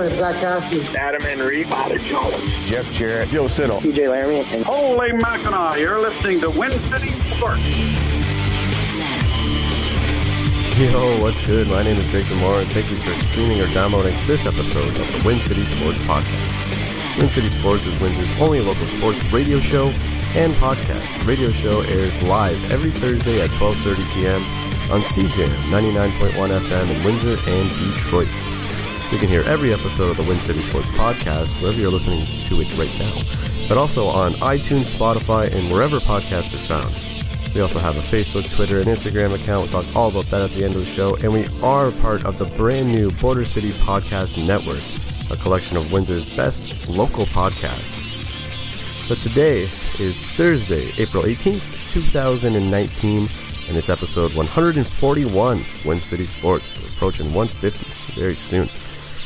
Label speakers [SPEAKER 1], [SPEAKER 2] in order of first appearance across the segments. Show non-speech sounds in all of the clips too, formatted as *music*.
[SPEAKER 1] doing? Zach Cassidy.
[SPEAKER 2] Adam Henry. Bobby Jones.
[SPEAKER 3] Jeff Jarrett. Joe Siddall.
[SPEAKER 4] TJ Laramie. And
[SPEAKER 5] Holy Mackinac. You're listening to Win City Sports.
[SPEAKER 6] Yo, what's good? My name is Drake Demore, and thank you for streaming or downloading this episode of the Win City Sports Podcast. Win City Sports is Windsor's only local sports radio show and podcast. The radio show airs live every Thursday at 12.30 p.m. on CJAM 99.1 FM in Windsor and Detroit. You can hear every episode of the Win City Sports Podcast wherever you're listening to it right now, but also on iTunes, Spotify, and wherever podcasts are found. We also have a Facebook, Twitter, and Instagram account. We'll talk all about that at the end of the show. And we are part of the brand new Border City Podcast Network, a collection of Windsor's best local podcasts. But today is Thursday, April 18th, 2019, and it's episode 141 Win City Sports. We're approaching 150 very soon.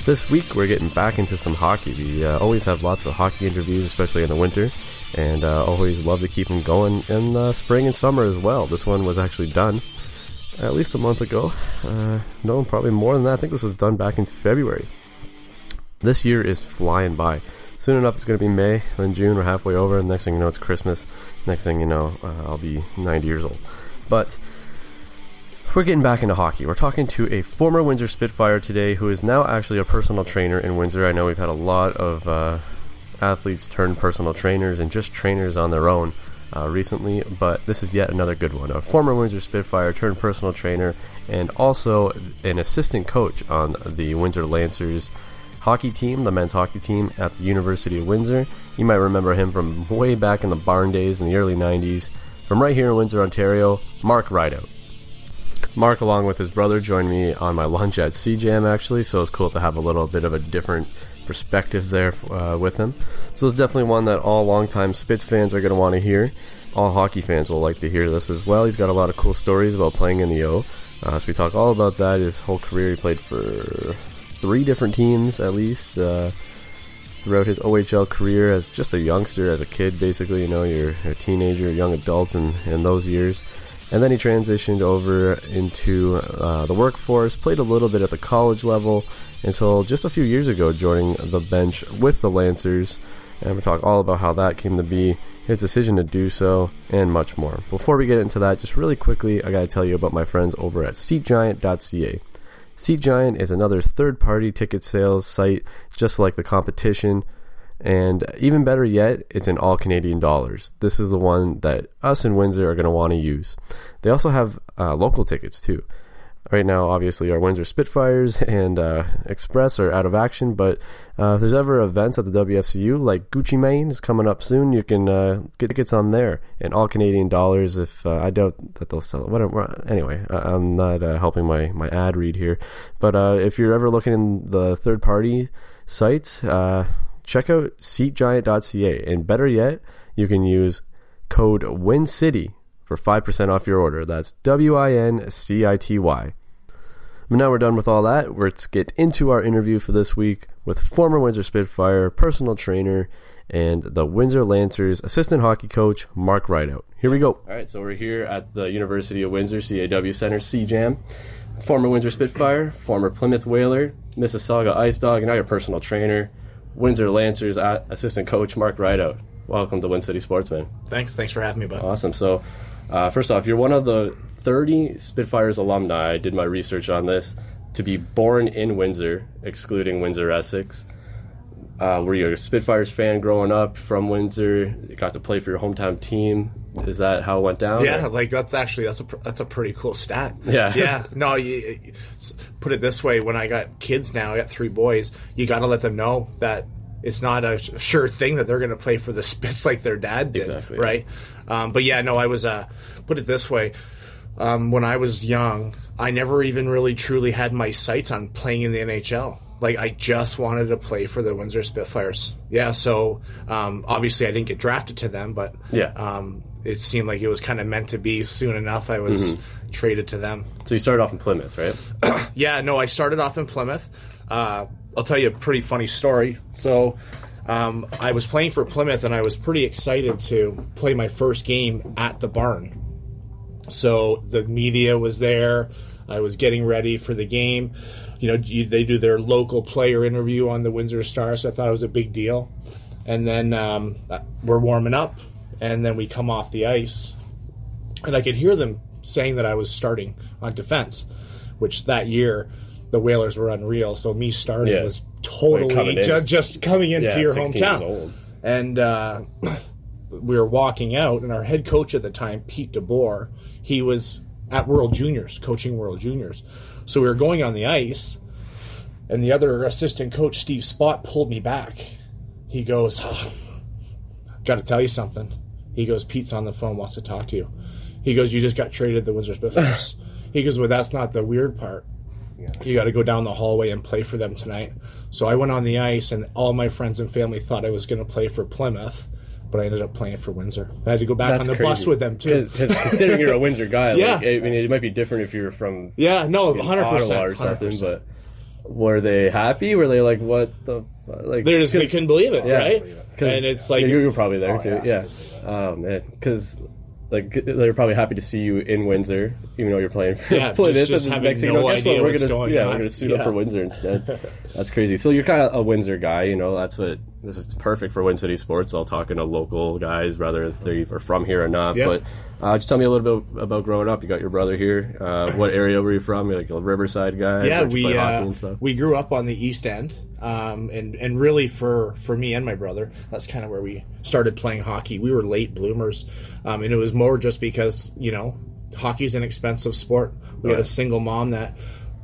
[SPEAKER 6] This week we're getting back into some hockey. We uh, always have lots of hockey interviews, especially in the winter and uh, always love to keep them going in the spring and summer as well. This one was actually done at least a month ago. Uh, no, probably more than that. I think this was done back in February. This year is flying by. Soon enough, it's going to be May, then June. We're halfway over. And next thing you know, it's Christmas. Next thing you know, uh, I'll be 90 years old. But we're getting back into hockey. We're talking to a former Windsor Spitfire today who is now actually a personal trainer in Windsor. I know we've had a lot of uh, athletes turn personal trainers and just trainers on their own uh, recently, but this is yet another good one. A former Windsor Spitfire turned personal trainer and also an assistant coach on the Windsor Lancers hockey team, the men's hockey team at the University of Windsor. You might remember him from way back in the barn days in the early 90s. From right here in Windsor, Ontario, Mark Ridout. Mark, along with his brother, joined me on my lunch at CJAM actually, so it's cool to have a little bit of a different perspective there uh, with him. So it's definitely one that all longtime Spitz fans are going to want to hear. All hockey fans will like to hear this as well. He's got a lot of cool stories about playing in the O. Uh, so we talk all about that. His whole career, he played for three different teams at least uh, throughout his OHL career as just a youngster, as a kid, basically. You know, you're a teenager, young adult in, in those years. And then he transitioned over into uh, the workforce, played a little bit at the college level until just a few years ago joining the bench with the Lancers. And we talk all about how that came to be, his decision to do so, and much more. Before we get into that, just really quickly, I gotta tell you about my friends over at SeatGiant.ca. SeatGiant is another third party ticket sales site just like the competition. And even better yet, it's in all Canadian dollars. This is the one that us in Windsor are going to want to use. They also have uh, local tickets too. Right now, obviously, our Windsor Spitfires *laughs* and uh, Express are out of action, but uh, if there's ever events at the WFCU, like Gucci Mane is coming up soon, you can uh, get tickets on there in all Canadian dollars. If uh, I doubt that they'll sell it, whatever. Anyway, I, am not uh, helping my, my ad read here, but if you're ever looking in the third party sites, check out seatgiant.ca. And better yet, you can use code WINCITY for 5% off your order. That's W I N C I T Y. But now we're done with all that. Let's get into our interview for this week with former Windsor Spitfire personal trainer and the Windsor Lancers assistant hockey coach, Mark Ridout. Here we go. All right, so we're here at the University of Windsor CAW Center, CJAM. Former Windsor Spitfire, former Plymouth Whaler, Mississauga Ice Dog, and now your personal trainer, Windsor Lancers assistant coach Mark Ridout. Welcome to Win City Sportsman.
[SPEAKER 7] Thanks. Thanks for having me, bud.
[SPEAKER 6] Awesome. So, uh, first off, you're one of the 30 Spitfires alumni. I did my research on this to be born in Windsor, excluding Windsor Essex. Uh, were you a Spitfires fan growing up from Windsor? You got to play for your hometown team. Is that how it went down?
[SPEAKER 7] Yeah, or? like that's actually that's a that's a pretty cool stat.
[SPEAKER 6] Yeah, *laughs*
[SPEAKER 7] yeah. No, you, you, put it this way: when I got kids now, I got three boys. You got to let them know that it's not a sure thing that they're going to play for the *laughs* Spits like their dad did,
[SPEAKER 6] exactly,
[SPEAKER 7] right? Yeah. Um, but yeah, no, I was. Uh, put it this way: um, when I was young, I never even really truly had my sights on playing in the NHL. Like I just wanted to play for the Windsor Spitfires. Yeah, so um, obviously I didn't get drafted to them, but
[SPEAKER 6] yeah,
[SPEAKER 7] um, it seemed like it was kind of meant to be. Soon enough, I was mm-hmm. traded to them.
[SPEAKER 6] So you started off in Plymouth, right? *clears throat*
[SPEAKER 7] yeah, no, I started off in Plymouth. Uh, I'll tell you a pretty funny story. So. Um, I was playing for Plymouth and I was pretty excited to play my first game at the barn. So the media was there. I was getting ready for the game. You know, you, they do their local player interview on the Windsor Star, so I thought it was a big deal. And then um, we're warming up, and then we come off the ice, and I could hear them saying that I was starting on defense, which that year the Whalers were unreal. So me starting
[SPEAKER 6] Yeah.
[SPEAKER 7] was totally
[SPEAKER 6] coming
[SPEAKER 7] ju- just coming into
[SPEAKER 6] Yeah,
[SPEAKER 7] your hometown and uh, we were walking out, and our head coach at the time, Pete DeBoer, he was at World Juniors, coaching World Juniors. So we were going on the ice, and the other assistant coach, Steve Spott, pulled me back. He goes, "Got to tell you something." He goes, "Pete's on the phone, wants to talk to you." He goes, "You just got traded the Windsor Spitfires." *laughs* he goes, "Well, that's not the weird part." you got to go down the hallway and play for them tonight. So I went on the ice, and all my friends and family thought I was going to play for Plymouth, but I ended up playing for Windsor. I had to go back
[SPEAKER 6] That's
[SPEAKER 7] on the
[SPEAKER 6] crazy.
[SPEAKER 7] bus with them too.
[SPEAKER 6] Because considering you're a Windsor guy,
[SPEAKER 7] Yeah.
[SPEAKER 6] like, I mean, it might be different if you're from
[SPEAKER 7] Yeah, no, hundred percent
[SPEAKER 6] or something.
[SPEAKER 7] 100%.
[SPEAKER 6] But were they happy? Were they like, "What the fuck? Like?"
[SPEAKER 7] they're just they
[SPEAKER 6] 'cause-
[SPEAKER 7] couldn't believe it,
[SPEAKER 6] Yeah.
[SPEAKER 7] right?
[SPEAKER 6] 'cause-
[SPEAKER 7] And it's like
[SPEAKER 6] yeah, you were probably there
[SPEAKER 2] Oh,
[SPEAKER 6] too.
[SPEAKER 2] yeah.
[SPEAKER 6] Yeah. Oh man, because like they're probably happy to see you in Windsor, even though you're playing for
[SPEAKER 7] Yeah,
[SPEAKER 6] Plymouth.
[SPEAKER 7] just- just
[SPEAKER 6] and
[SPEAKER 7] having
[SPEAKER 6] next thing you
[SPEAKER 7] no
[SPEAKER 6] know,
[SPEAKER 7] idea
[SPEAKER 6] what? We're
[SPEAKER 7] what's
[SPEAKER 6] gonna
[SPEAKER 7] going
[SPEAKER 6] yeah,
[SPEAKER 7] on.
[SPEAKER 6] we're gonna suit up for Windsor instead. *laughs* That's crazy. So you're kind of a Windsor guy, you know. That's what this is perfect for Win City sports. All talking to local guys, whether if they are from here or not.
[SPEAKER 7] Yeah.
[SPEAKER 6] But uh, just tell me a little bit about growing up. You got your brother here. Uh, what area were you from? You're like a Riverside guy.
[SPEAKER 7] yeah, we uh,
[SPEAKER 6] and stuff.
[SPEAKER 7] we grew up on the East End, um, and and really for for me and my brother, that's kind of where we started playing hockey. We were late bloomers, um, and it was more just because you know hockey's an expensive sport. We had a single mom that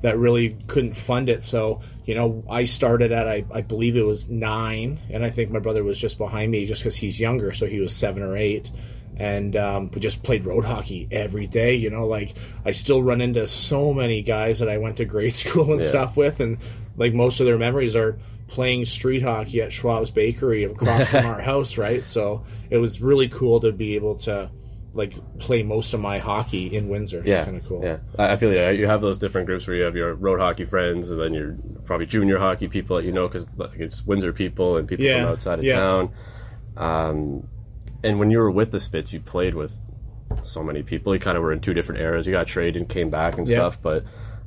[SPEAKER 7] that really couldn't fund it, so you know I started at I, I believe it was nine, and I think my brother was just behind me just because he's younger, so he was seven or eight and um, we just played road hockey every day. You know, like I still run into so many guys that I went to grade *laughs* school and
[SPEAKER 6] Yeah.
[SPEAKER 7] stuff with, and like most of their memories are playing street hockey at Schwab's Bakery across from *laughs* our house, right? So it was really cool to be able to like play most of my hockey in Windsor.
[SPEAKER 6] Yeah,
[SPEAKER 7] it's kind of cool.
[SPEAKER 6] Yeah, I I feel yeah. You have those different groups where you have your road hockey friends, and then your probably junior hockey people that you know because it's Windsor people and people
[SPEAKER 7] Yeah,
[SPEAKER 6] from outside of
[SPEAKER 7] yeah.
[SPEAKER 6] town. Um, and when you were with the Spits, you played with so many people. You kind of were in two different eras. You got traded and came back and
[SPEAKER 7] Yeah.
[SPEAKER 6] stuff, but.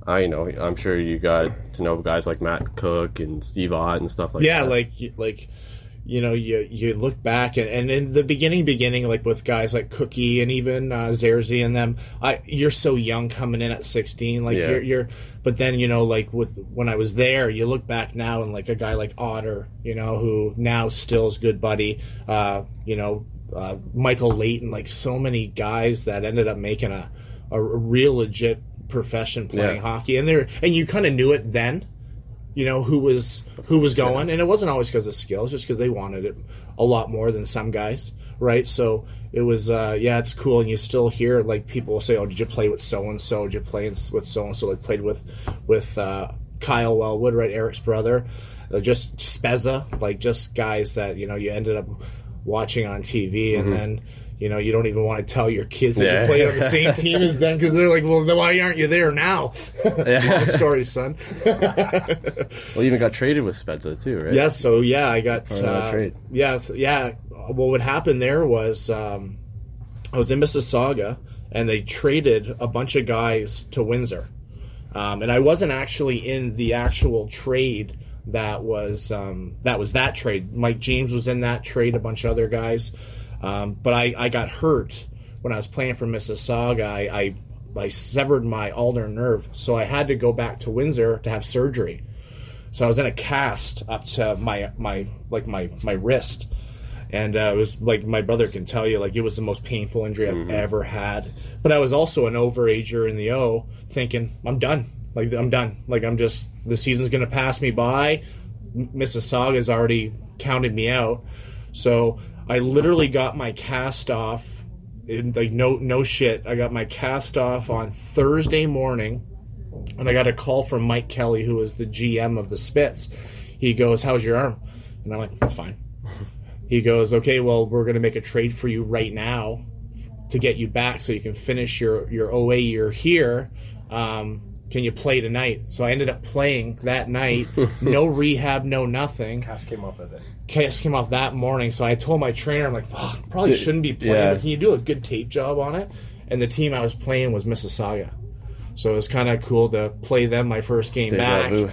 [SPEAKER 6] I you know. I'm sure you got to know guys like Matt Cook and Steve Ott and stuff like
[SPEAKER 7] yeah
[SPEAKER 6] that.
[SPEAKER 7] like like you know you you look back and, and in the beginning beginning like with guys like cookie and even uh Zerzi and them i you're so young coming in at 16 like
[SPEAKER 6] Yeah.
[SPEAKER 7] you're you're but then you know like with when i was there you look back now and like a guy like otter you know who now still's good buddy uh you know uh, michael leighton like so many guys that ended up making a a real legit profession playing
[SPEAKER 6] Yeah.
[SPEAKER 7] hockey. And they're and you kind of knew it then you know who was who was going. And it wasn't always because of skills just because they wanted it a lot more than some guys right? So it was uh yeah it's cool. And you still hear like people say oh did you play with so and so did you play with so and so like played with with uh kyle wellwood right? Eric's brother. Uh, just spezza like just guys that you know you ended up watching on tv and then you know, you don't even want to tell your kids that
[SPEAKER 6] Yeah.
[SPEAKER 7] you played on the *laughs* same team as them because they're like, "Well, why aren't you there now?" Long *laughs* story, son. *laughs*
[SPEAKER 6] Well, you even got traded with Spezza too, right?
[SPEAKER 7] Yeah, so yeah, I got uh,
[SPEAKER 6] trade.
[SPEAKER 7] yeah, so, yeah. What would happen there was um, I was in Mississauga, and they traded a bunch of guys to Windsor, um, and I wasn't actually in the actual trade that was um, that was that trade. Mike James was in that trade, a bunch of other guys, um, but I, I got hurt when I was playing for Mississauga. I, I I severed my ulnar nerve, so I had to go back to Windsor to have surgery. So I was in a cast up to my my like my my wrist, and uh, it was like my brother can tell you, like it was the most painful injury I've ever had. But I was also an overager in the O, thinking I'm done. Like I'm done. Like I'm just the season's gonna pass me by. Mississauga's already counted me out, so I literally got my cast off. In, like no no shit, I got my cast off on Thursday morning and I got a call from Mike Kelly, who is the GM of the Spits. He goes, "How's your arm?" And I'm like, "It's fine." He goes, "Okay, well, we're to make a trade for you right now to get you back, so you can finish your your OA year here. Um, can you play tonight?" So I ended up playing that night. *laughs* no rehab, no nothing.
[SPEAKER 2] Cast came off that day.
[SPEAKER 7] Case came off that morning, so I told my trainer, I'm like, Fuck, probably shouldn't be playing,
[SPEAKER 6] yeah.
[SPEAKER 7] but can you do a good tape job on it? And the team I was playing was Mississauga. So it was kind of cool to play them my first game
[SPEAKER 6] Deja
[SPEAKER 7] back,
[SPEAKER 6] vu.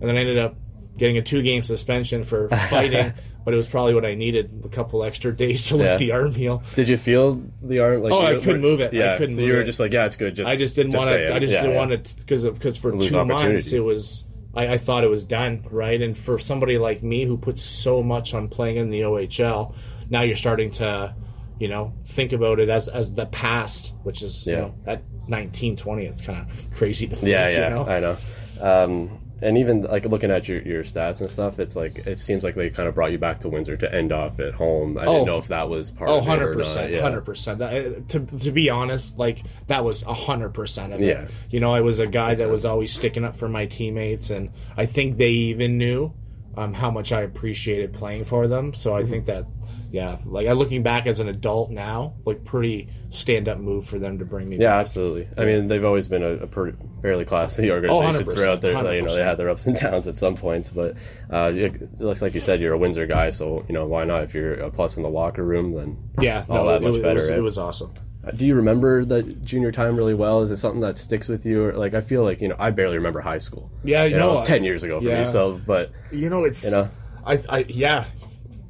[SPEAKER 7] and then I ended up getting a two game suspension for *laughs* fighting. but it was probably what I needed a couple extra days to
[SPEAKER 6] Yeah.
[SPEAKER 7] the arm heal.
[SPEAKER 6] Did you feel the arm? Like
[SPEAKER 7] Oh, I couldn't move it. I
[SPEAKER 6] Yeah,
[SPEAKER 7] couldn't
[SPEAKER 6] so
[SPEAKER 7] move
[SPEAKER 6] you were
[SPEAKER 7] it.
[SPEAKER 6] just like, yeah, it's good. Just
[SPEAKER 7] I just didn't want to. I just
[SPEAKER 6] Yeah,
[SPEAKER 7] didn't
[SPEAKER 6] yeah.
[SPEAKER 7] want to because because for
[SPEAKER 6] Lose
[SPEAKER 7] two months it was. I, I thought it was done right, and for somebody like me who puts so much on playing in the OHL, now you're starting to, you know, think about it as as the past, which is you know at 19, 20, it's kind of crazy to think.
[SPEAKER 6] Yeah, yeah,
[SPEAKER 7] you know?
[SPEAKER 6] I know. Um, and even like looking at your, your stats and stuff, it's like it seems like they kind of brought you back to Windsor to end off at home. I
[SPEAKER 7] Oh.
[SPEAKER 6] didn't know if that was part
[SPEAKER 7] Oh,
[SPEAKER 6] of it or
[SPEAKER 7] 100
[SPEAKER 6] not.
[SPEAKER 7] percent, hundred percent. To to be honest, like that was hundred percent of it.
[SPEAKER 6] Yeah.
[SPEAKER 7] You know, I was a guy that was always sticking up for my teammates, and I think they even knew um, how much I appreciated playing for them. So
[SPEAKER 6] Mm-hmm.
[SPEAKER 7] I think that, yeah, like I looking back as an adult now, like pretty stand up move for them to bring me.
[SPEAKER 6] Yeah,
[SPEAKER 7] back.
[SPEAKER 6] absolutely. I mean, they've always been a, a pretty, fairly classy organization
[SPEAKER 7] 100%,
[SPEAKER 6] throughout their. You know, they had their ups and downs at some points, but uh, it looks like you said you're a Windsor guy, so you know why not? If you're a plus in the locker room, then
[SPEAKER 7] yeah.
[SPEAKER 6] all
[SPEAKER 7] No,
[SPEAKER 6] that much
[SPEAKER 7] was,
[SPEAKER 6] better.
[SPEAKER 7] it, was, it was awesome.
[SPEAKER 6] Uh, Do you remember the junior time really well? Is it something that sticks with you? Or, like I feel like you know, I barely remember high school.
[SPEAKER 7] Yeah,
[SPEAKER 6] you know,
[SPEAKER 7] no,
[SPEAKER 6] it was ten years ago for
[SPEAKER 7] yeah.
[SPEAKER 6] me. So, but
[SPEAKER 7] You know, it's
[SPEAKER 6] You know?
[SPEAKER 7] I, I yeah,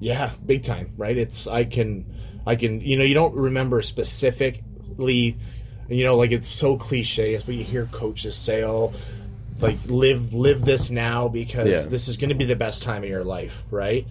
[SPEAKER 7] yeah, big time, right? It's I can, I can, you know, you don't remember specifically, you know, like it's so cliche. It's what you hear coaches say, "Oh, like live live this now because
[SPEAKER 6] Yeah.
[SPEAKER 7] this is going to be the best time of your life," right?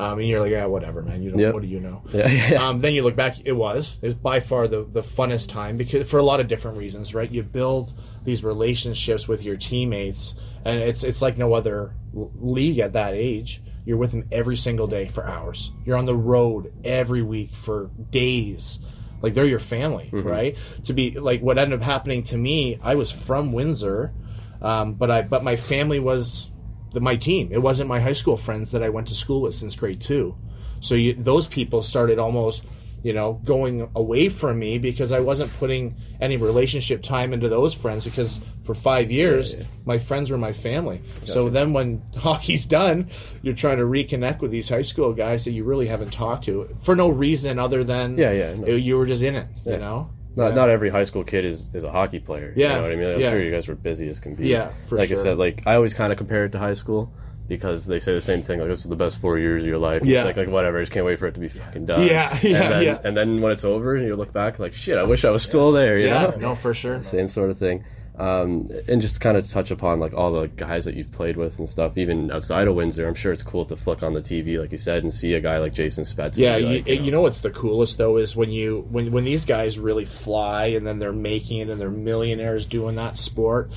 [SPEAKER 7] Um, and you're like, yeah, whatever, man. You don't.
[SPEAKER 6] Yeah.
[SPEAKER 7] What do you know?
[SPEAKER 6] Yeah, *laughs* yeah.
[SPEAKER 7] Um, then you look back, it was. It was by far the, the funnest time because for a lot of different reasons, right? You build these relationships with your teammates, and it's it's like no other league at that age. You're with them every single day for hours. You're on the road every week for days. Like they're your family, right? To be like what ended up happening to me, I was from Windsor, um, but I but my family was the, my team. It wasn't my high school friends that I went to school with since grade two. So you, those people started almost, you know, going away from me because I wasn't putting any relationship time into those friends because for five years my friends were my family. So then when *laughs* hockey's done, you're trying to reconnect with these high school guys that you really haven't talked to for no reason other than
[SPEAKER 6] Yeah, yeah, no.
[SPEAKER 7] you were just in it, you know.
[SPEAKER 6] Not,
[SPEAKER 7] Yeah.
[SPEAKER 6] not every high school kid is, is a hockey player.
[SPEAKER 7] Yeah,
[SPEAKER 6] You know what I mean? I'm
[SPEAKER 7] yeah.
[SPEAKER 6] sure you guys were busy as can be.
[SPEAKER 7] Yeah, for
[SPEAKER 6] like
[SPEAKER 7] sure.
[SPEAKER 6] Like I said, like I always kind of compare it to high school because they say the same thing. Like this is the best four years of your life.
[SPEAKER 7] Yeah.
[SPEAKER 6] Like, like whatever. I just can't wait for it to be fucking done.
[SPEAKER 7] Yeah, yeah,
[SPEAKER 6] and then,
[SPEAKER 7] yeah.
[SPEAKER 6] And then when it's over, you look back like shit. I wish I was still there. You
[SPEAKER 7] Yeah,
[SPEAKER 6] know?
[SPEAKER 7] no, for sure.
[SPEAKER 6] Same sort of thing. Um, and just kind of touch upon like all the guys that you've played with and stuff, even outside of Windsor. I'm sure it's cool to flick on the TV, like you said, and see a guy like Jason Spezza.
[SPEAKER 7] Yeah,
[SPEAKER 6] and
[SPEAKER 7] you,
[SPEAKER 6] be like,
[SPEAKER 7] you, know. what's the coolest though is when you when when these guys really fly and then they're making it and they're millionaires doing that sport.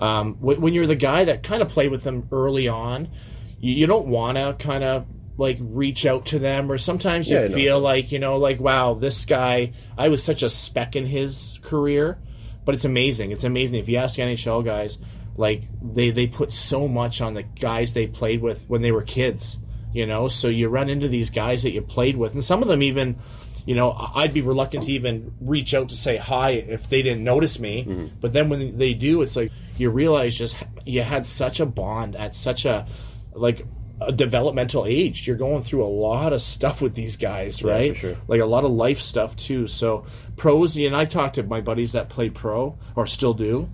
[SPEAKER 7] Um, when, when you're the guy that kind of played with them early on, you, you don't want to kind of like reach out to them or sometimes you
[SPEAKER 6] Yeah, no.
[SPEAKER 7] feel like you know like wow this guy I was such a speck in his career, but it's amazing. It's amazing. If you ask NHL guys like they they put so much on the guys they played with when they were kids you know? So you run into these guys that you played with. And some of them even you know i'd be reluctant to even reach out to say hi if they didn't notice me. Mm-hmm. But then when they do it's like you realize just you had such a bond at such a like a developmental age you're going through a lot of stuff with these guys right
[SPEAKER 6] for sure.
[SPEAKER 7] like a lot of life stuff too so pros and i talked to my buddies that play pro or still do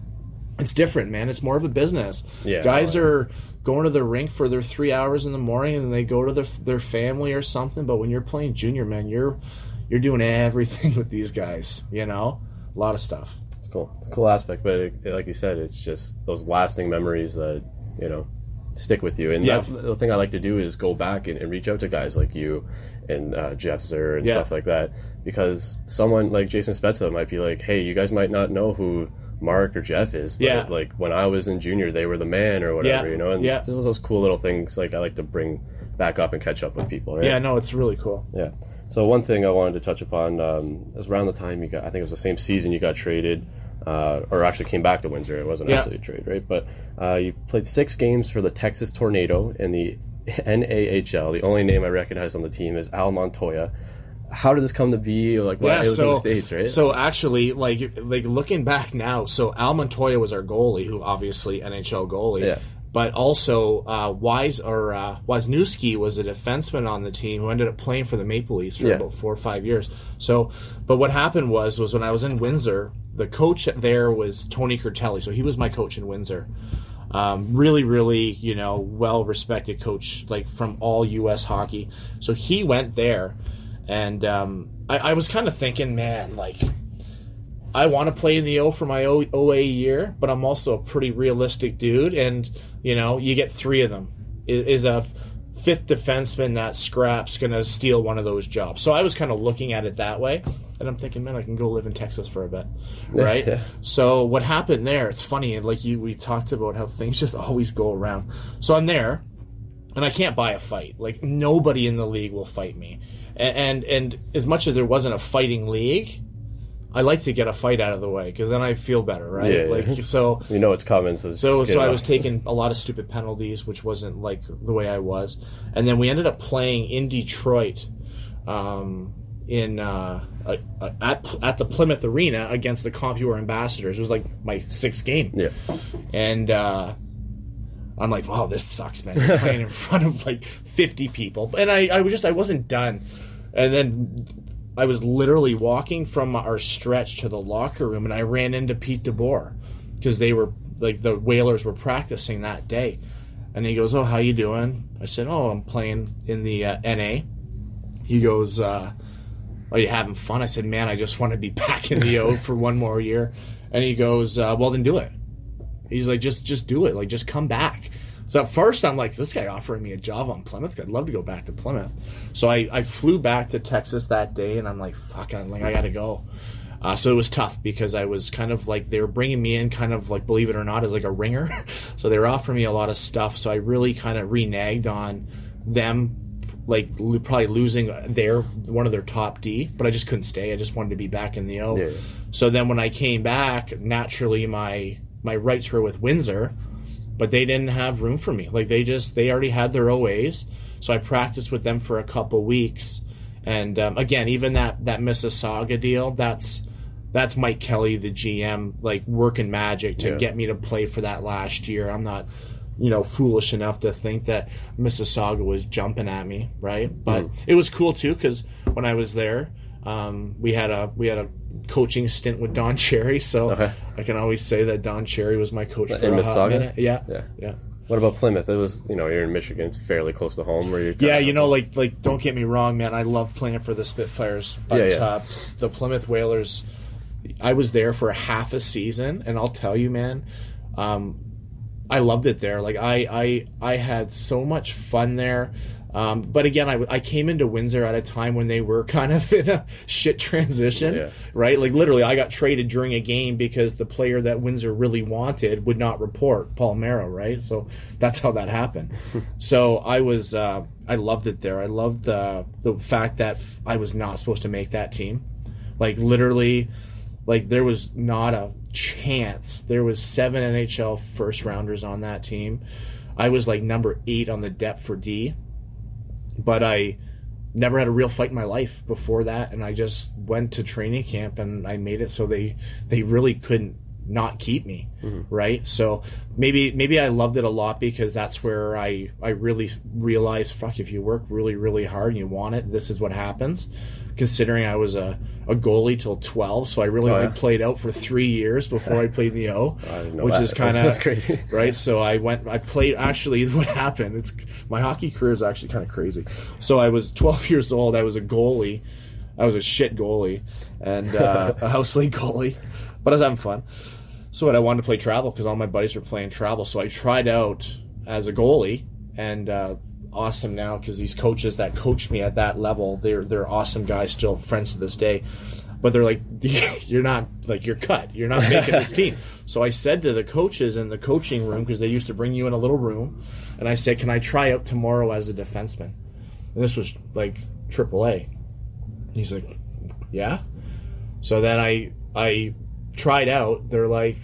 [SPEAKER 7] it's different, man. It's more of a business.
[SPEAKER 6] Yeah,
[SPEAKER 7] guys are going to the rink for their three hours in the morning, and they go to their their family or something. But when you're playing junior, man, you're you're doing everything *laughs* with these guys. You know, a lot of stuff.
[SPEAKER 6] It's cool. It's a cool aspect, but it, like you said, it's just those lasting memories that you know stick with you. And
[SPEAKER 7] Yeah.
[SPEAKER 6] that's the thing I like to do is go back and, and reach out to guys like you and uh, Jeff Zehr and
[SPEAKER 7] Yeah.
[SPEAKER 6] stuff like that, because someone like Jason Spezza might be like, "Hey, you guys might not know who." Mark or Jeff is, but
[SPEAKER 7] Yeah.
[SPEAKER 6] like when I was in junior, they were the man or whatever,
[SPEAKER 7] Yeah.
[SPEAKER 6] you know. And
[SPEAKER 7] Yeah.
[SPEAKER 6] those those cool little things like I like to bring back up and catch up with people. Right?
[SPEAKER 7] Yeah, no, it's really cool.
[SPEAKER 6] Yeah. So one thing I wanted to touch upon um, it was around the time you got. I think it was the same season you got traded, uh, or actually came back to Windsor. It wasn't
[SPEAKER 7] Yeah.
[SPEAKER 6] actually a trade, right? But uh, you played six games for the Texas Tornado in the *laughs* NAHL. The only name I recognize on the team is Al Montoya. How did this come to be? Like, why
[SPEAKER 7] Yeah,
[SPEAKER 6] was in
[SPEAKER 7] so
[SPEAKER 6] the states, right?
[SPEAKER 7] so actually, like like looking back now, so Al Montoya was our goalie, who obviously NHL goalie.
[SPEAKER 6] Yeah.
[SPEAKER 7] But also uh, Wise or uh, Wisniewski was a defenseman on the team who ended up playing for the Maple Leafs for
[SPEAKER 6] Yeah.
[SPEAKER 7] about four or five years. So, but what happened was was when I was in Windsor, the coach there was Tony Curtale. So he was my coach in Windsor. Um, really, really, you know, well respected coach, like from all U.S. hockey. So he went there, and um, I, I was kind of thinking, man, like I want to play in the O for my o- OA year, but I'm also a pretty realistic dude, and you know, you get three of them. Is, a fifth defenseman that scraps going to steal one of those jobs? So I was kind of looking at it that way, and I'm thinking, man, I can go live in Texas for a bit, *laughs* right?
[SPEAKER 6] Yeah.
[SPEAKER 7] So what happened there? It's funny, like you, we talked about how things just always go around. So I'm there, and I can't buy a fight. Like nobody in the league will fight me, and and, and as much as there wasn't a fighting league. I like to get a fight out of the way because then I feel better, right?
[SPEAKER 6] Yeah, yeah. *laughs*
[SPEAKER 7] so.
[SPEAKER 6] You know it's coming. So,
[SPEAKER 7] So, so I was taking a lot of stupid penalties, which wasn't like the way I was. And then we ended up playing in Detroit, um, in uh, uh, at at the Plymouth Arena against the CompuWare Ambassadors. It was like my sixth game,
[SPEAKER 6] Yeah.
[SPEAKER 7] and uh, I'm like, "Oh, this sucks, man! You're playing in *laughs* front of like 50 people." And I, I was just, I wasn't done. And then I was literally walking from our stretch to the locker room, and I ran into Pete DeBoer because they were like the Whalers were practicing that day. And he goes, "Oh, how you doing?" I said, "Oh, I'm playing in the uh, NA." He goes, uh, "Are you having fun?" I said, "Man, I just want to be *laughs* back in the O for one more year." And he goes, uh, "Well, then do it." He's like, "Just, just do it. Like, just come back." So at first, I'm like, "This guy offering me a job on Plymouth. I'd love to go back to Plymouth." So I, I flew back to Texas that day, and I'm like, "Fuck, I'm like, I gotta go." Uh, so it was tough because I was kind of like they were bringing me in, kind of like believe it or not, as like a ringer. *laughs* so they were offering me a lot of stuff. So I really kind of reneged on them, like lo- probably losing their one of their top D. But I just couldn't stay. I just wanted to be back in the O.
[SPEAKER 6] Yeah.
[SPEAKER 7] So then when I came back, naturally my my rights were with Windsor, but they didn't have room for me. Like they just they already had their OAs. So I practiced with them for a couple weeks. And um, again, even that that Mississauga deal, that's that's Mike Kelly, the GM, like working magic to
[SPEAKER 6] Yeah.
[SPEAKER 7] get me to play for that last year. I'm not, you know, foolish enough to think that Mississauga was jumping at me, right? But
[SPEAKER 6] Mm.
[SPEAKER 7] it was cool too because when I was there, um, we had a we had a coaching stint with Don *laughs* Cherry, so
[SPEAKER 6] Okay.
[SPEAKER 7] I can always say that Don Cherry was my coach for
[SPEAKER 6] In
[SPEAKER 7] a hot minute. Yeah,
[SPEAKER 6] Yeah.
[SPEAKER 7] yeah.
[SPEAKER 6] What about Plymouth? It was you know you're in Michigan. It's fairly close to home. Where you
[SPEAKER 7] Yeah, you know, like like don't get me wrong, man. I love playing for the Spitfires, but
[SPEAKER 6] Yeah, yeah.
[SPEAKER 7] Uh, the Plymouth Whalers, I was there for half a season, and I'll tell you, man, um, I loved it there. Like I I I had so much fun there. Um, but again, I, I came into Windsor at a time when they were *laughs* kind of in a shit transition,
[SPEAKER 6] Yeah.
[SPEAKER 7] right? Like literally, I got traded during a game because the player that Windsor really wanted would not report, Paul Merrow, right? So that's how that happened. *laughs* so I was, uh, I loved it there. I loved the the fact that I was not supposed to make that team. Like literally, like there was not a chance. There was seven NHL first rounders on that team. I was like number eight on the depth for D but I never had a real fight in my life before that, and I just went to training camp and I made it so they they really couldn't not keep me, mm-hmm. right? So maybe maybe I loved it a lot because that's where I I really realized, fuck, if you work really really hard and you want it, this is what happens. Considering I was a, a goalie till twelve, so I really
[SPEAKER 6] Oh, yeah.
[SPEAKER 7] only played out for three years before I played in the O, *laughs* which
[SPEAKER 6] that.
[SPEAKER 7] is kind of
[SPEAKER 6] That's crazy. *laughs*
[SPEAKER 7] right? So I went, I played. Actually, *laughs* what happened? It's my hockey career is actually kind of crazy. So I was 12 years old. I was a goalie. I was a shit goalie and uh, a house league goalie, but I was having fun. So what I wanted to play travel because all my buddies were playing travel. So I tried out as a goalie and. Uh, Awesome now because these coaches that coached me at that level, they're they're awesome guys, still friends to this day. But they're like, *laughs* you're not like you're cut. You're not making this team. *laughs* So I said to the coaches in the coaching room because they used to bring you in a little room, and I said, "Can I try out tomorrow as a defenseman?" And this was like AAA. He's like, "Yeah." So then I I tried out. They're like,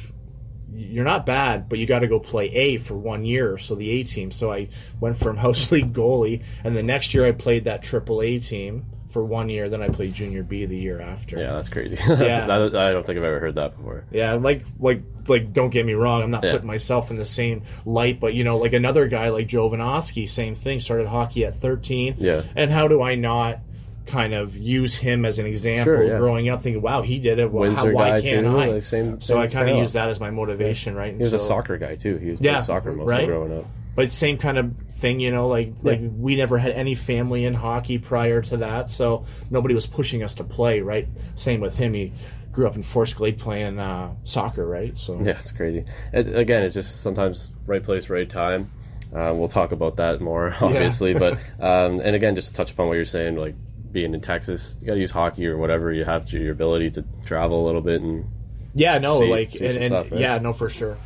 [SPEAKER 7] "You're not bad, but you got to go play A for one year." So the A team. So I went from *laughs* house league goalie, and the next year I played that AAA team for one year. Then I played junior B the year after.
[SPEAKER 6] Yeah, that's crazy. *laughs*
[SPEAKER 7] Yeah.
[SPEAKER 6] I, don't- I don't think I've ever heard that before.
[SPEAKER 7] Yeah, like like like don't get me wrong, I'm not
[SPEAKER 6] Yeah.
[SPEAKER 7] putting myself in the same light, but you know, like another guy like Jovanovski, same thing, started hockey at 13.
[SPEAKER 6] Yeah.
[SPEAKER 7] And how do I not kind of use him as an example
[SPEAKER 6] Sure, yeah.
[SPEAKER 7] growing up thinking, wow, he did it. Well, how, why can't
[SPEAKER 6] too,
[SPEAKER 7] I?
[SPEAKER 6] like same-
[SPEAKER 7] so
[SPEAKER 6] same
[SPEAKER 7] I kind of use that as my motivation, right?
[SPEAKER 6] He was a soccer guy too. He was
[SPEAKER 7] Yeah,
[SPEAKER 6] playing soccer most
[SPEAKER 7] right.
[SPEAKER 6] growing up.
[SPEAKER 7] but same kind of thing, you know, like like we never had any family in hockey prior to that, so nobody was pushing us to play, right? Same with him. He grew up in Forest Glade playing uh, soccer, right? So
[SPEAKER 6] Yeah, it's crazy. It, again, it's just sometimes right place, right time. Uh, we'll talk about that more, *laughs* obviously. but um, and again, just to touch upon what you're saying, like being in Texas, you got to use hockey or whatever. You have to, your ability to travel a little bit, and
[SPEAKER 7] Yeah, no,
[SPEAKER 6] See-
[SPEAKER 7] like
[SPEAKER 6] see
[SPEAKER 7] and, and
[SPEAKER 6] stuff, right?
[SPEAKER 7] yeah, no, for sure.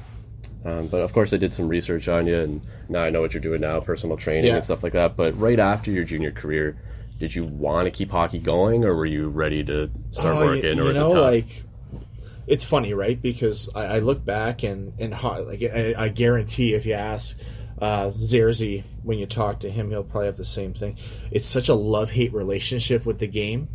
[SPEAKER 6] um, but of course, I did some research on you, and now I know what you're doing now, personal training
[SPEAKER 7] Yeah.
[SPEAKER 6] and stuff like that. But right after your junior career, did you want to keep hockey going, or were you ready to start
[SPEAKER 7] you-
[SPEAKER 6] working,
[SPEAKER 7] you,
[SPEAKER 6] or was
[SPEAKER 7] know,
[SPEAKER 6] it
[SPEAKER 7] like it's funny, right? Because I, I look back and and ho- like I, I guarantee if you ask uh, Zerzi when you talk to him, he'll probably have the same thing. It's such a love hate relationship with the game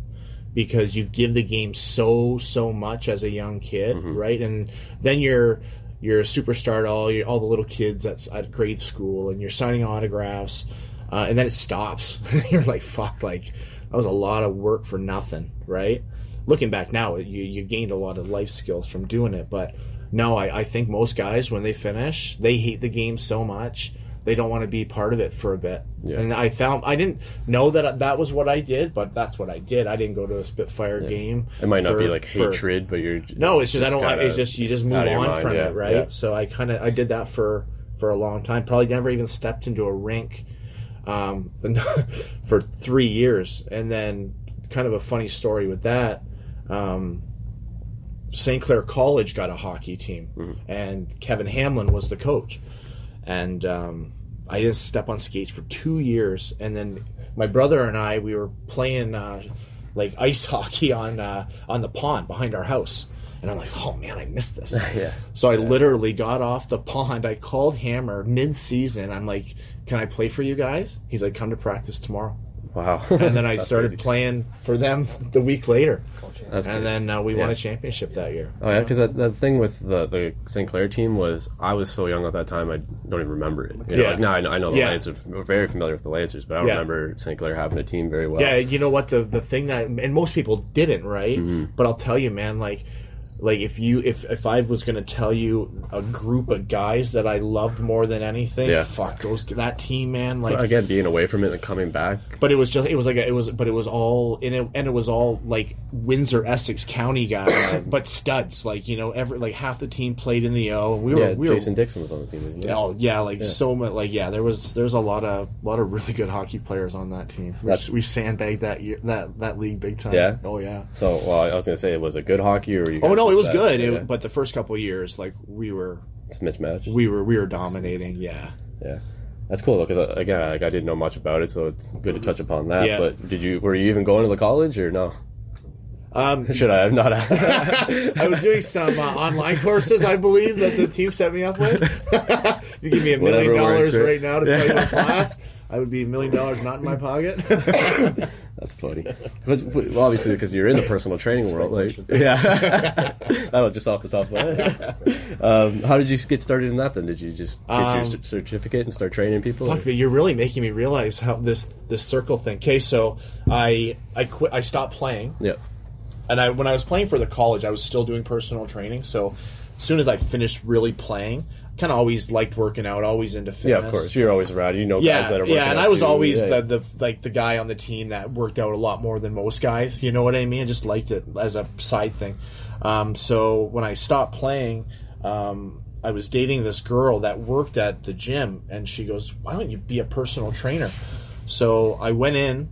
[SPEAKER 7] because you give the game so so much as a young kid,
[SPEAKER 6] Mm-hmm.
[SPEAKER 7] right? And then you're you're a superstar to all your, all the little kids at, at grade school, and you're signing autographs, uh, and then it stops. *laughs* you're like, fuck, like that was a lot of work for nothing, right? Looking back now, you you gained a lot of life skills from doing it, but no, I, I think most guys when they finish, they hate the game so much they don't want to be part of it for a bit.
[SPEAKER 6] Yeah.
[SPEAKER 7] And I found I didn't know that that was what I did, but that's what I did. I didn't go to a Spitfire game.
[SPEAKER 6] it might not
[SPEAKER 7] for-
[SPEAKER 6] be like
[SPEAKER 7] for-
[SPEAKER 6] hatred, but you're
[SPEAKER 7] no, it's just I don't.
[SPEAKER 6] kinda
[SPEAKER 7] It's just you just move
[SPEAKER 6] out of your
[SPEAKER 7] on
[SPEAKER 6] mind,
[SPEAKER 7] from
[SPEAKER 6] yeah,
[SPEAKER 7] it, right?
[SPEAKER 6] yeah.
[SPEAKER 7] So I kind of I did that for for a long time. Probably never even stepped into a rink um, *laughs* for three years, and then kind of a funny story with that. Um, St. Clair College got a hockey team,
[SPEAKER 6] Mm-hmm.
[SPEAKER 7] and Kevin Hamlin was the coach. And um, I didn't step on skates for two years, and then my brother and I we were playing uh, like ice *laughs* hockey on uh, on the pond behind our house. And I'm like, oh man, I missed this. *laughs*
[SPEAKER 6] Yeah.
[SPEAKER 7] So I literally got off the pond. I called Hammer mid season. I'm like, can I play for you guys? He's like, come to practice tomorrow.
[SPEAKER 6] wow.
[SPEAKER 7] And then I *laughs* started
[SPEAKER 6] crazy.
[SPEAKER 7] playing for them the week later.
[SPEAKER 6] That's
[SPEAKER 7] And
[SPEAKER 6] crazy.
[SPEAKER 7] then uh, we won a championship that year.
[SPEAKER 6] Oh yeah, because that, that thing with the the St. Clair team was I was so young at that time I don't even remember it. You know,
[SPEAKER 7] Yeah.
[SPEAKER 6] like now I know, I know the
[SPEAKER 7] Yeah.
[SPEAKER 6] Lancers. We're very familiar with the Lancers, but I don't
[SPEAKER 7] Yeah.
[SPEAKER 6] remember St. Clair having a team very well.
[SPEAKER 7] Yeah, you know what the the thing that and most people didn't, right?
[SPEAKER 6] Mm-hmm.
[SPEAKER 7] But I'll tell you, man, like like if you if if I was going to tell you a group of guys that I loved more than anything,
[SPEAKER 6] Yeah.
[SPEAKER 7] fuck those that team, man. Like,
[SPEAKER 6] But again, being away from it and coming back.
[SPEAKER 7] but it was just it was like a, it was but it was all in it and it was all like Windsor Essex County guys, *coughs* but studs. Like you know, every like half the team played in the O. We were
[SPEAKER 6] Yeah,
[SPEAKER 7] we
[SPEAKER 6] Jason
[SPEAKER 7] were.
[SPEAKER 6] Dixon was on the team, isn't he?
[SPEAKER 7] Oh yeah, like so much. Like yeah, there was there's a lot of lot of really good hockey players on that team. We, we sandbagged that year that that league big time.
[SPEAKER 6] Yeah?
[SPEAKER 7] Oh yeah.
[SPEAKER 6] So, well, I was gonna say, it was it good hockey or? You
[SPEAKER 7] Oh no, it was
[SPEAKER 6] that-
[SPEAKER 7] good.
[SPEAKER 6] Yeah,
[SPEAKER 7] It, but the first couple of years, like we were,
[SPEAKER 6] it's mismatched.
[SPEAKER 7] we were, we were dominating. Yeah.
[SPEAKER 6] yeah, that's cool though. Because again, like, I didn't know much about it, so it's good to touch upon that.
[SPEAKER 7] Yeah.
[SPEAKER 6] But did you? Were you even going to the college or no?
[SPEAKER 7] Um, *laughs*
[SPEAKER 6] Should I have not asked? *laughs*
[SPEAKER 7] I was doing some uh, online courses, I believe, that the team set me up with. *laughs* you give me a million dollars
[SPEAKER 6] right?
[SPEAKER 7] right now to tell you a class, I would be a million dollars not in my pocket. *laughs*
[SPEAKER 6] That's funny. But, well, obviously, because you're in the personal training world, like yeah, *laughs* that was just off the top of my head. Um, how did you get started in that? Then did you just get your
[SPEAKER 7] Um,
[SPEAKER 6] cer- certificate and start training people?
[SPEAKER 7] Fuck, but you're really making me realize how this this circle thing. Okay, so I I quit. I stopped playing.
[SPEAKER 6] yeah,
[SPEAKER 7] and I when I was playing for the college, I was still doing personal training. So as soon as I finished really playing, kind of always liked working out, always into fitness.
[SPEAKER 6] yeah. Of course, you're always around. You know guys
[SPEAKER 7] Yeah,
[SPEAKER 6] that are working out.
[SPEAKER 7] yeah, and
[SPEAKER 6] out
[SPEAKER 7] I was
[SPEAKER 6] too.
[SPEAKER 7] always
[SPEAKER 6] Yeah.
[SPEAKER 7] the, the like the guy on the team that worked out a lot more than most guys. You know what I mean? I just liked it as a side thing. Um, so when I stopped playing, um, I was dating this girl that worked at the gym, and she goes, "Why don't you be a personal trainer?" So I went in,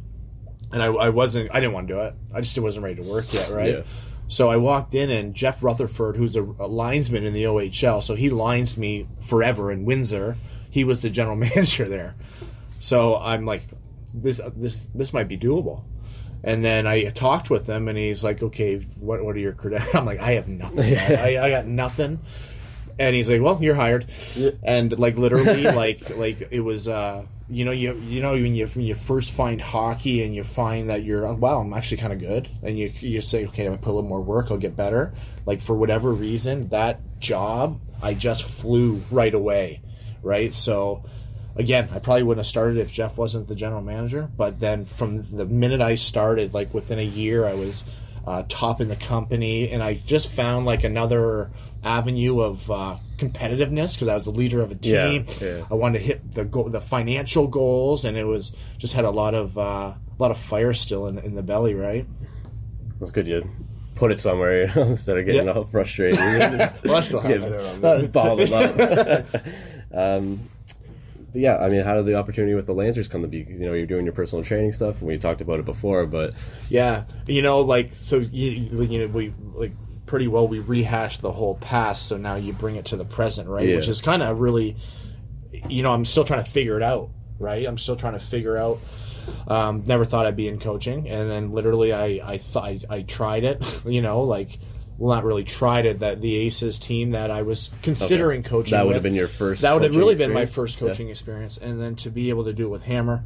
[SPEAKER 7] and I, I wasn't. I didn't want to do it. I just wasn't ready to work yet, right?
[SPEAKER 6] Yeah.
[SPEAKER 7] So I walked in, and Jeff Rutherford, who's a, a linesman in the OHL, so he lines me forever in Windsor. He was the general *laughs* manager there. So I'm like, this this this might be doable. And then I talked with him, and he's like, "Okay, what what are your credentials?" *laughs* I'm like, "I have nothing. I, I got nothing." And he's like, "Well, you're hired." And like literally, *laughs* like like it was uh you know, you you know when you when you first find hockey and you find that you're oh, wow, I'm actually kind of good, and you you say, okay, I'm gonna put a little more work, I'll get better. Like for whatever reason, that job I just flew right away, right? So again, I probably wouldn't have started if Jeff wasn't the general manager. But then from the minute I started, like within a year, I was uh, top in the company, and I just found like another avenue of uh, competitiveness because I was the leader of a team.
[SPEAKER 6] Yeah, yeah.
[SPEAKER 7] I wanted to hit the go- the financial goals, and it was just had a lot of uh, a lot of fire still in, in the belly, right?
[SPEAKER 6] That's good. You put it somewhere *laughs* instead of getting
[SPEAKER 7] Yeah.
[SPEAKER 6] all frustrated. *laughs*
[SPEAKER 7] Well, I still have it.
[SPEAKER 6] bottled up. *laughs* um, but yeah, I mean, how did the opportunity with the Lancers come to be? 'Cause, you know, you're doing your personal training stuff, and we talked about it before. But
[SPEAKER 7] Yeah, you know, like so, you, you know, we like pretty well we rehashed the whole past, so now you bring it to the present, right?
[SPEAKER 6] Yeah.
[SPEAKER 7] Which is kind of really, you know, I'm still trying to figure it out, right? I'm still trying to figure out. Um, never thought I'd be in coaching, and then literally, I I thought I, I tried it, *laughs* you know, like. Well, not really tried it. That the Aces team that I was considering coaching.
[SPEAKER 6] that would
[SPEAKER 7] with,
[SPEAKER 6] have been your first.
[SPEAKER 7] that would have really been my first coaching experience, and then to be able to do it with Hammer,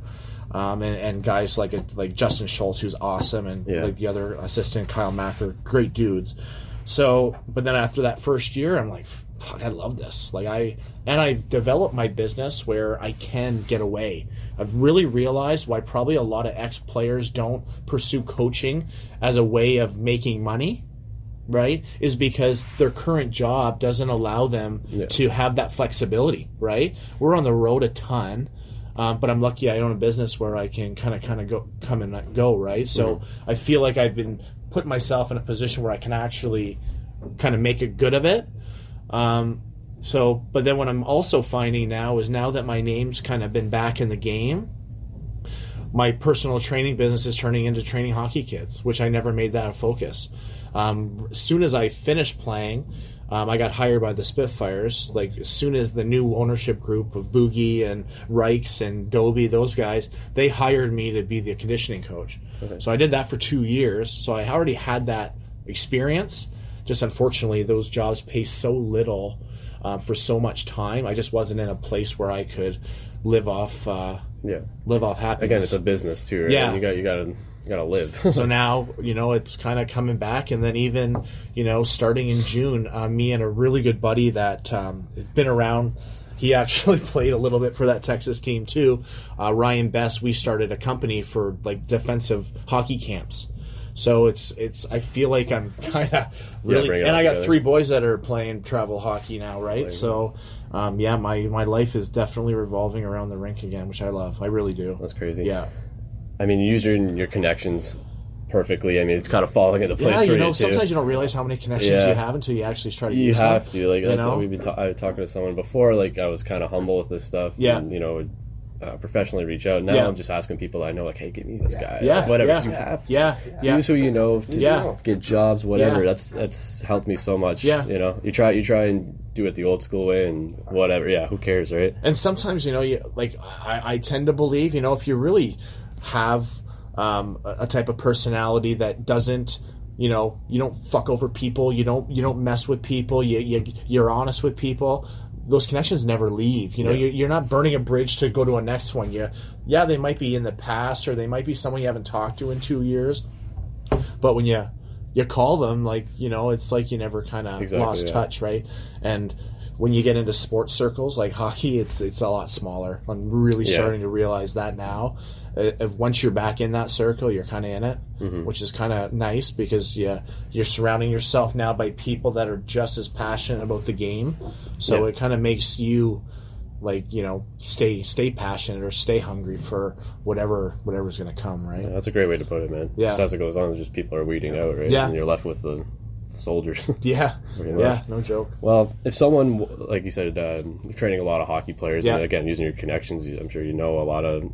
[SPEAKER 7] um, and, and guys like like Justin Schultz, who's awesome, and
[SPEAKER 6] Yeah.
[SPEAKER 7] like the other assistant Kyle Macker, great dudes. So, but then after that first year, I'm like, fuck, I love this. Like I and I've developed my business where I can get away. I've really realized why probably a lot of ex players don't pursue coaching as a way of making money right is because their current job doesn't allow them
[SPEAKER 6] Yeah.
[SPEAKER 7] to have that flexibility right? We're on the road a ton um, but i'm lucky i own a business where i can kind of kind of go come and go right? So i feel like i've been putting myself in a position where i can actually kind of make a good of it. Um, so but then what i'm also finding now is now that my name's kind of been back in the game my personal training business is turning into training hockey kids, which I never made that a focus. Um, as soon as I finished playing, um, I got hired by the Spitfires. Like as soon as the new ownership group of Boogie and Reichs and Doby, those guys, they hired me to be the conditioning coach. So I did that for two years. So I already had that experience. Just unfortunately, those jobs pay so little um, for so much time. I just wasn't in a place where I could live off uh,
[SPEAKER 6] Yeah.
[SPEAKER 7] live off happiness.
[SPEAKER 6] Again, it's a business too, right?
[SPEAKER 7] Yeah.
[SPEAKER 6] And you got you got to you got to live. *laughs*
[SPEAKER 7] so now you know it's kind of coming back and then even you know starting in june uh, me and a really good buddy that um, has been around he *laughs* actually played a little bit for that texas team too uh, ryan best we started a company for like defensive hockey camps so it's it's i feel like i'm *laughs* kind of really
[SPEAKER 6] it
[SPEAKER 7] and i got
[SPEAKER 6] together.
[SPEAKER 7] three boys that are playing travel hockey now right so um, yeah my my life is definitely revolving around the rink again which i love i really do
[SPEAKER 6] That's crazy.
[SPEAKER 7] yeah
[SPEAKER 6] I mean, you use your your connections perfectly. I mean, it's kind of falling into place
[SPEAKER 7] Yeah,
[SPEAKER 6] for
[SPEAKER 7] you
[SPEAKER 6] you
[SPEAKER 7] know,
[SPEAKER 6] too.
[SPEAKER 7] sometimes you don't realize how many connections
[SPEAKER 6] Yeah.
[SPEAKER 7] you have until you actually try to
[SPEAKER 6] you
[SPEAKER 7] use
[SPEAKER 6] have
[SPEAKER 7] them.
[SPEAKER 6] to like
[SPEAKER 7] you know?
[SPEAKER 6] what we've been ta- I was talking to someone before like I was kind of humble with this stuff
[SPEAKER 7] Yeah.
[SPEAKER 6] and, you know uh, professionally reach out now
[SPEAKER 7] Yeah.
[SPEAKER 6] I'm just asking people I know like hey give me this guy
[SPEAKER 7] Yeah,
[SPEAKER 6] Like, whatever
[SPEAKER 7] yeah,
[SPEAKER 6] you have
[SPEAKER 7] yeah, yeah.
[SPEAKER 6] use who you know to
[SPEAKER 7] Yeah.
[SPEAKER 6] get jobs whatever
[SPEAKER 7] Yeah.
[SPEAKER 6] that's that's helped me so much
[SPEAKER 7] Yeah.
[SPEAKER 6] you know you try you try and do it the old school way and whatever yeah who cares right
[SPEAKER 7] And sometimes, you know, you like I, I tend to believe, you know, if you really have um, a, a type of personality that doesn't, you know, you don't fuck over people, you don't you don't mess with people, you, you you're honest with people. Those connections never leave. You know,
[SPEAKER 6] Yeah.
[SPEAKER 7] you're, you're not burning a bridge to go to a next one. You, yeah, they might be in the past, or they might be someone you haven't talked to in two years. But when you you call them, like you know, it's like you never kind of
[SPEAKER 6] Exactly,
[SPEAKER 7] lost
[SPEAKER 6] yeah.
[SPEAKER 7] touch, right? And when you get into sports circles like hockey, it's it's a lot smaller. I'm really
[SPEAKER 6] Yeah.
[SPEAKER 7] starting to realize that now. Uh, if once you're back in that circle, you're kind of in it,
[SPEAKER 6] Mm-hmm.
[SPEAKER 7] which is kind of nice because yeah, you're surrounding yourself now by people that are just as passionate about the game. So
[SPEAKER 6] Yeah.
[SPEAKER 7] it kind of makes you like you know stay stay passionate or stay hungry for whatever whatever's going to come, right?
[SPEAKER 6] that's a great way to put it man
[SPEAKER 7] Yeah.
[SPEAKER 6] just as it goes on just people are weeding out right
[SPEAKER 7] Yeah.
[SPEAKER 6] and you're left with the soldiers *laughs*
[SPEAKER 7] Yeah, yeah, no joke.
[SPEAKER 6] Well, if someone, like you said, you're training a lot of hockey players,
[SPEAKER 7] Yeah.
[SPEAKER 6] and again, using your connections, I'm sure you know a lot of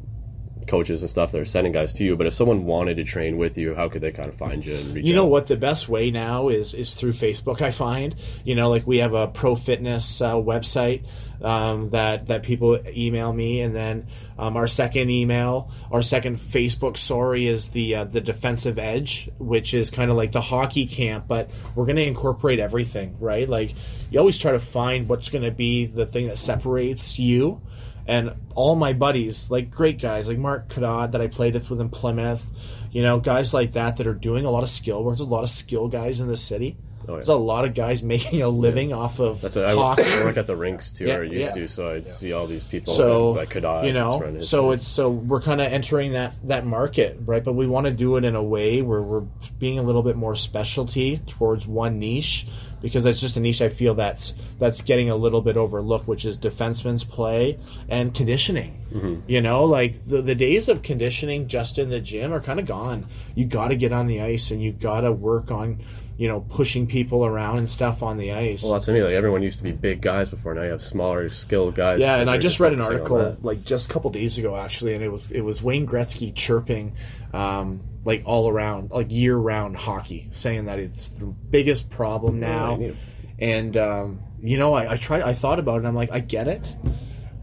[SPEAKER 6] coaches and stuff that are sending guys to you. But if someone wanted to train with you, how could they kind of find you and reach
[SPEAKER 7] You know
[SPEAKER 6] out?
[SPEAKER 7] what? The best way now is is through Facebook. I find you know, like we have a pro fitness uh, website um, that that people email me, and then um, our second email, our second Facebook, sorry, is the uh, the defensive edge, which is kind of like the hockey camp, but we're going to incorporate everything, right? Like you always try to find what's going to be the thing that separates you. And all my buddies, like great guys, like Mark Cadot that I played with in Plymouth, you know, guys like that that are doing a lot of skill work. There's a lot of skill guys in the city.
[SPEAKER 6] Oh, yeah.
[SPEAKER 7] There's a lot of guys *laughs* making a living off of
[SPEAKER 6] That's what I,
[SPEAKER 7] hockey.
[SPEAKER 6] I work at the rinks too,
[SPEAKER 7] Yeah,
[SPEAKER 6] or used
[SPEAKER 7] yeah.
[SPEAKER 6] to, so I'd see all these people
[SPEAKER 7] so
[SPEAKER 6] that, that could
[SPEAKER 7] you know so
[SPEAKER 6] it.
[SPEAKER 7] it's so we're kind of entering that that market right but we want to do it in a way where we're being a little bit more specialty towards one niche because that's just a niche i feel that's that's getting a little bit overlooked which is defenseman's play and conditioning
[SPEAKER 6] Mm-hmm.
[SPEAKER 7] you know like the, the days of conditioning just in the gym are kind of gone you got to get on the ice and you got to work on you know pushing people around and stuff on the ice
[SPEAKER 6] well, that's thing. Like everyone used to be big guys before. Now you have smaller, skilled guys.
[SPEAKER 7] Yeah, and I just read an article like just a couple days ago actually, and it was it was Wayne Gretzky chirping um, like all around like year round hockey, saying that it's the biggest problem now.
[SPEAKER 6] Need-
[SPEAKER 7] and um, you know, I, I tried, I thought about it. and I'm like, I get it,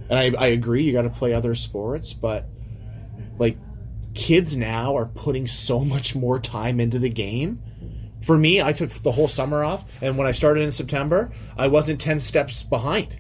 [SPEAKER 7] and I, I agree. You got to play other sports, but like kids now are putting so much more time into the game. For me, I took the whole summer off, and when I started in September, I wasn't ten steps behind.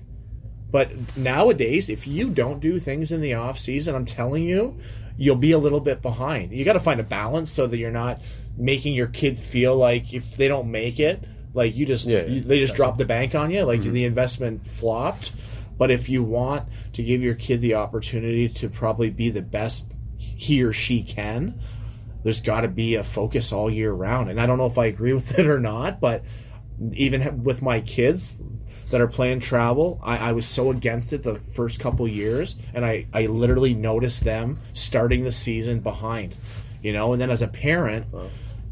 [SPEAKER 7] But nowadays, if you don't do things in the off season, I'm telling you, you'll be a little bit behind. You got to find a balance so that you're not making your kid feel like if they don't make it, like you just
[SPEAKER 6] Yeah, yeah.
[SPEAKER 7] you, they just drop the bank on you, like mm-hmm. the investment flopped. But if you want to give your kid the opportunity to probably be the best he or she can, there's got to be a focus all year round. And I don't know if I agree with *laughs* it or not, but even with my kids that are playing travel, I, I was so against it the first couple years, and I, I literally noticed them starting the season behind, you know. And then as a parent,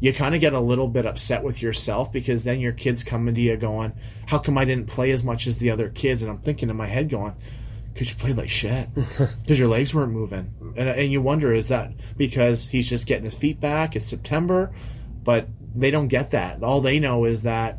[SPEAKER 7] you kind of get a little bit upset with yourself because then your kids coming to you going, "How come I didn't play as much as the other kids?" And I'm thinking in my head going, because you played like shit. *laughs* Because your legs weren't moving. And, and you wonder, is that because he's just getting his feet back? It's September. But they don't get that. All they know is that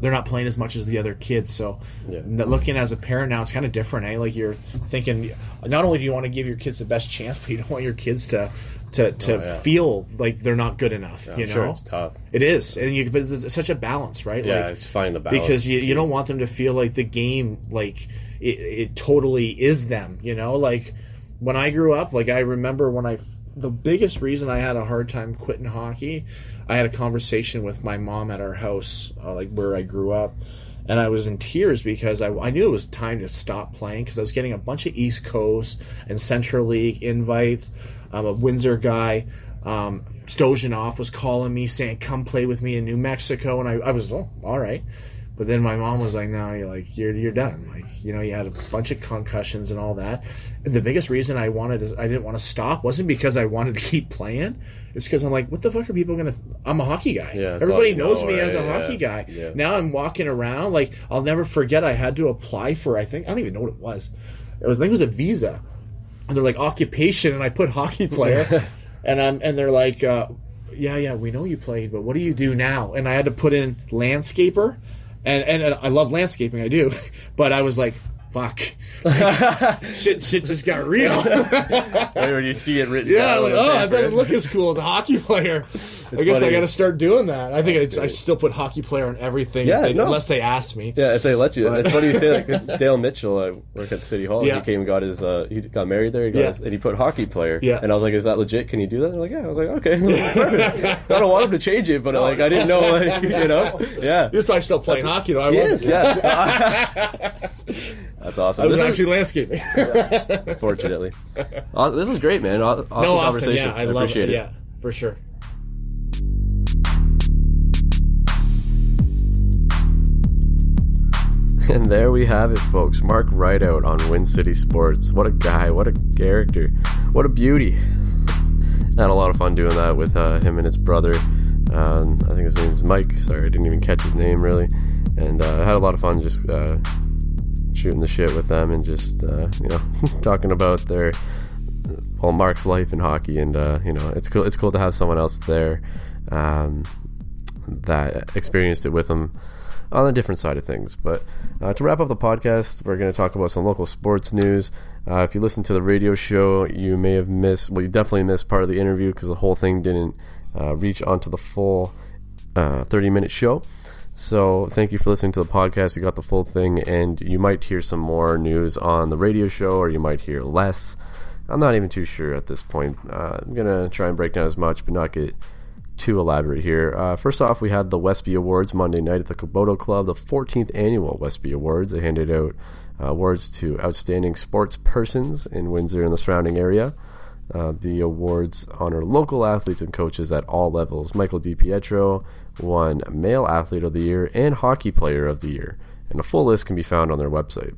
[SPEAKER 7] they're not playing as much as the other kids. So
[SPEAKER 6] Yeah.
[SPEAKER 7] looking as a parent now, it's kind of different, eh? Like you're thinking, not only do you want to give your kids the best chance, *laughs* but you don't want your kids to to, to
[SPEAKER 6] Oh, yeah.
[SPEAKER 7] feel like they're not good enough.
[SPEAKER 6] I'm
[SPEAKER 7] you know,
[SPEAKER 6] sure it's tough.
[SPEAKER 7] It is, and you but it's, it's such a balance, right?
[SPEAKER 6] Yeah,
[SPEAKER 7] like,
[SPEAKER 6] it's finding the balance.
[SPEAKER 7] because you, you don't want them to feel like the game like it, it totally is them you know? Like when i grew up like i remember when i the biggest reason i had a hard time quitting hockey i had a conversation with my mom at our house uh, like where i grew up and i was in tears because i, I knew it was time to stop playing because i was getting a bunch of east coast and central league invites. I'm a windsor guy. Um, Stojanov was calling me saying, "Come play with me in New Mexico," and I, I was, oh, all right. But then my mom was like, "No, you're like you're you're done. Like you know, you had a bunch of concussions and all that." And the biggest reason I wanted, to, I didn't want to stop, wasn't because I wanted to keep playing. It's because I'm like, what the fuck are people gonna? I'm a hockey guy.
[SPEAKER 6] Yeah,
[SPEAKER 7] Everybody knows
[SPEAKER 6] know,
[SPEAKER 7] me as a
[SPEAKER 6] right?
[SPEAKER 7] hockey guy.
[SPEAKER 6] yeah.
[SPEAKER 7] Now I'm walking around like I'll never forget. I had to apply for. I think I don't even know what it was. It was I think it was a visa and they're like occupation and i put hockey *laughs* player and i'm and they're like uh, yeah yeah we know you played but what do you do now and i had to put in landscaper and and, and i love landscaping i do. *laughs* But i was like fuck. Like, *laughs* shit shit just got real.
[SPEAKER 6] When you see it written
[SPEAKER 7] yeah
[SPEAKER 6] down
[SPEAKER 7] like oh it doesn't look as cool as a hockey player i guess i gotta start doing that i think I, I still put hockey player on everything
[SPEAKER 6] Yeah,
[SPEAKER 7] they-
[SPEAKER 6] no.
[SPEAKER 7] unless they ask me
[SPEAKER 6] Yeah, if they let you. It's funny you say like *laughs* Dale Mitchell. I work at City Hall.
[SPEAKER 7] Yeah.
[SPEAKER 6] He came and got his. Uh, he got married there. He got
[SPEAKER 7] Yeah.
[SPEAKER 6] his, and he put hockey player.
[SPEAKER 7] Yeah.
[SPEAKER 6] And I was like, "Is that legit? Can you do that?" They're like, "Yeah." I was like, "Okay, *laughs* perfect." I don't want him to change it, but like I didn't know. Like, *laughs* you know, yeah.
[SPEAKER 7] he was probably still playing hockey though i
[SPEAKER 6] He
[SPEAKER 7] wasn't
[SPEAKER 6] is, yeah. That's awesome.
[SPEAKER 7] i was
[SPEAKER 6] This
[SPEAKER 7] actually landscaping
[SPEAKER 6] is, fortunately, Aw- this was great, man. Awesome
[SPEAKER 7] no awesome
[SPEAKER 6] conversation.
[SPEAKER 7] yeah i, love
[SPEAKER 6] appreciate
[SPEAKER 7] it
[SPEAKER 6] it.
[SPEAKER 7] yeah for sure *laughs*
[SPEAKER 6] And there we have it, folks. Mark Ridout on Win City Sports. What a guy. What a character. What a beauty. *laughs* Had a lot of fun doing that with uh, him and his brother. Um, I think his name's Mike. Sorry, I didn't even catch his name really. And uh, had a lot of fun just uh, shooting the shit with them and just uh, you know *laughs* talking about their well Mark's life in hockey. And uh, you know it's cool. It's cool to have someone else there um, that experienced it with him on the different side of things. But uh, to wrap up the podcast, we're going to talk about some local sports news. Uh, if you listen to the radio show, you may have missed, well, you definitely missed part of the interview because the whole thing didn't uh, reach onto the full uh, 30 minute show. So, thank you for listening to the podcast. You got the full thing, and you might hear some more news on the radio show, or you might hear less. I'm not even too sure at this point. Uh, I'm going to try and break down as much, but not get too elaborate here. Uh, first off, we had the WESPY Awards Monday night at the Caboto Club, the 14th annual WESPY Awards. They handed out uh, awards to outstanding sports persons in Windsor and the surrounding area. Uh, the awards honor local athletes and coaches at all levels. Michael DiPietro won Male Athlete of the Year and Hockey Player of the Year, and a full list can be found on their website.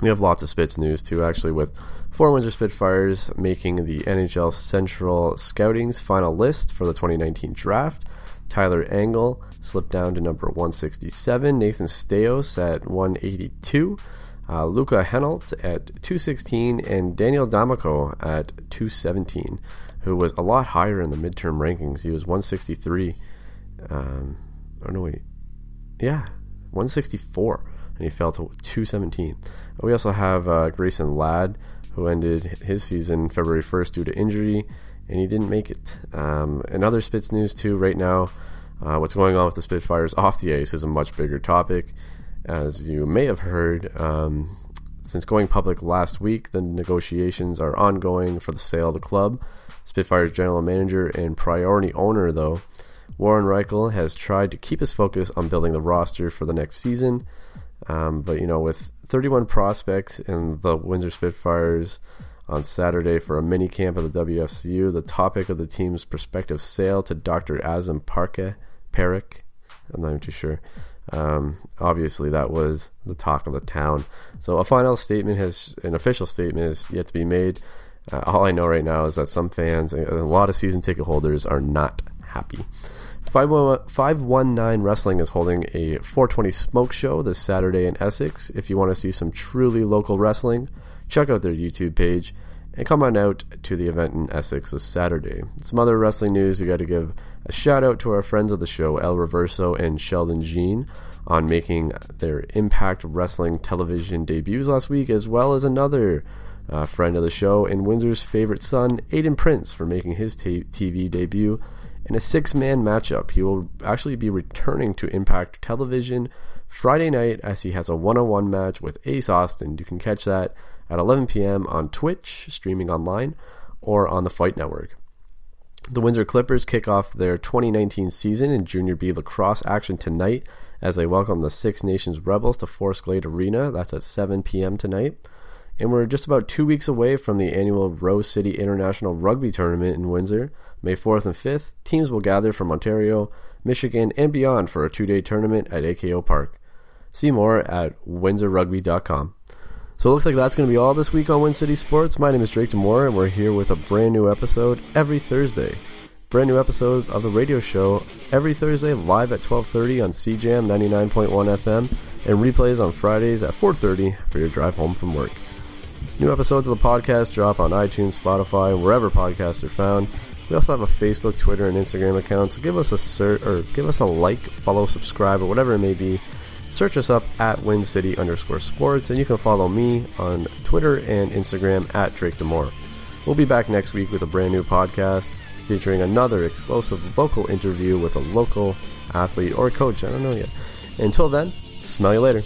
[SPEAKER 6] We have lots of Spits news too, actually, with four Windsor Spitfires making the NHL Central Scouting's final list for the 2019 draft. Tyler Angle slipped down to number 167. Nathan Staios at 182 uh, Luca Henelt at 216, and Daniel D'Amico at 217, who was a lot higher in the midterm rankings. He was 163. Um, oh no, wait, yeah, 164, and he fell to 217. We also have uh, Grayson Ladd, who ended his season February 1st due to injury, and he didn't make it. Um, and other Spits news too. Right now, uh, what's going on with the Spitfires off the ice is a much bigger topic. As you may have heard, um, since going public last week, the negotiations are ongoing for the sale of the club. Spitfire's general manager and priority owner, though, Warren Rychel, has tried to keep his focus on building the roster for the next season. Um, but, you know, with 31 prospects in the Windsor Spitfires on Saturday for a mini camp at the WFCU, the topic of the team's prospective sale to Dr. Azam Parke, Parik, I'm not even too sure, um, obviously, that was the talk of the town. So a final statement has, an official statement is yet to be made. Uh, all I know right now is that some fans, a lot of season ticket holders, are not happy. 519 Wrestling is holding a 420 smoke show this Saturday in Essex. If you want to see some truly local wrestling, check out their YouTube page and come on out to the event in Essex this Saturday. Some other wrestling news, you got to give a shout out to our friends of the show, El Reverso and Sheldon Jean, on making their Impact Wrestling television debuts last week, as well as another uh, friend of the show and Windsor's favorite son, Aiden Prince, for making his t- TV debut in a six man matchup. He will actually be returning to Impact Television Friday night as he has a one on one match with Ace Austin. You can catch that at 11 p.m. on Twitch, streaming online, or on the Fight Network. The Windsor Clippers kick off their 2019 season in Junior B lacrosse action tonight as they welcome the Six Nations Rebels to Forest Glade Arena. That's at 7 p.m. tonight. And we're just about two weeks away from the annual Rose City International Rugby Tournament in Windsor. May 4th and 5th, teams will gather from Ontario, Michigan, and beyond for a two day tournament at AKO Park. See more at windsorrugby.com. So it looks like that's going to be all this week on Win City Sports. My name is Drake Demore, and we're here with a brand new episode every Thursday. Brand new episodes of the radio show every Thursday live at 12:30 on CJAM 99.1 FM, and replays on Fridays at 4:30 for your drive home from work. New episodes of the podcast drop on iTunes, Spotify, wherever podcasts are found. We also have a Facebook, Twitter, and Instagram account. So give us a cert or give us a like, follow, subscribe, or whatever it may be search us up at Win City underscore sports, and you can follow me on Twitter and Instagram at Drake Demore. We'll be back next week with a brand new podcast featuring another exclusive local interview with a local athlete or coach. I don't know yet. Until then, smell you later.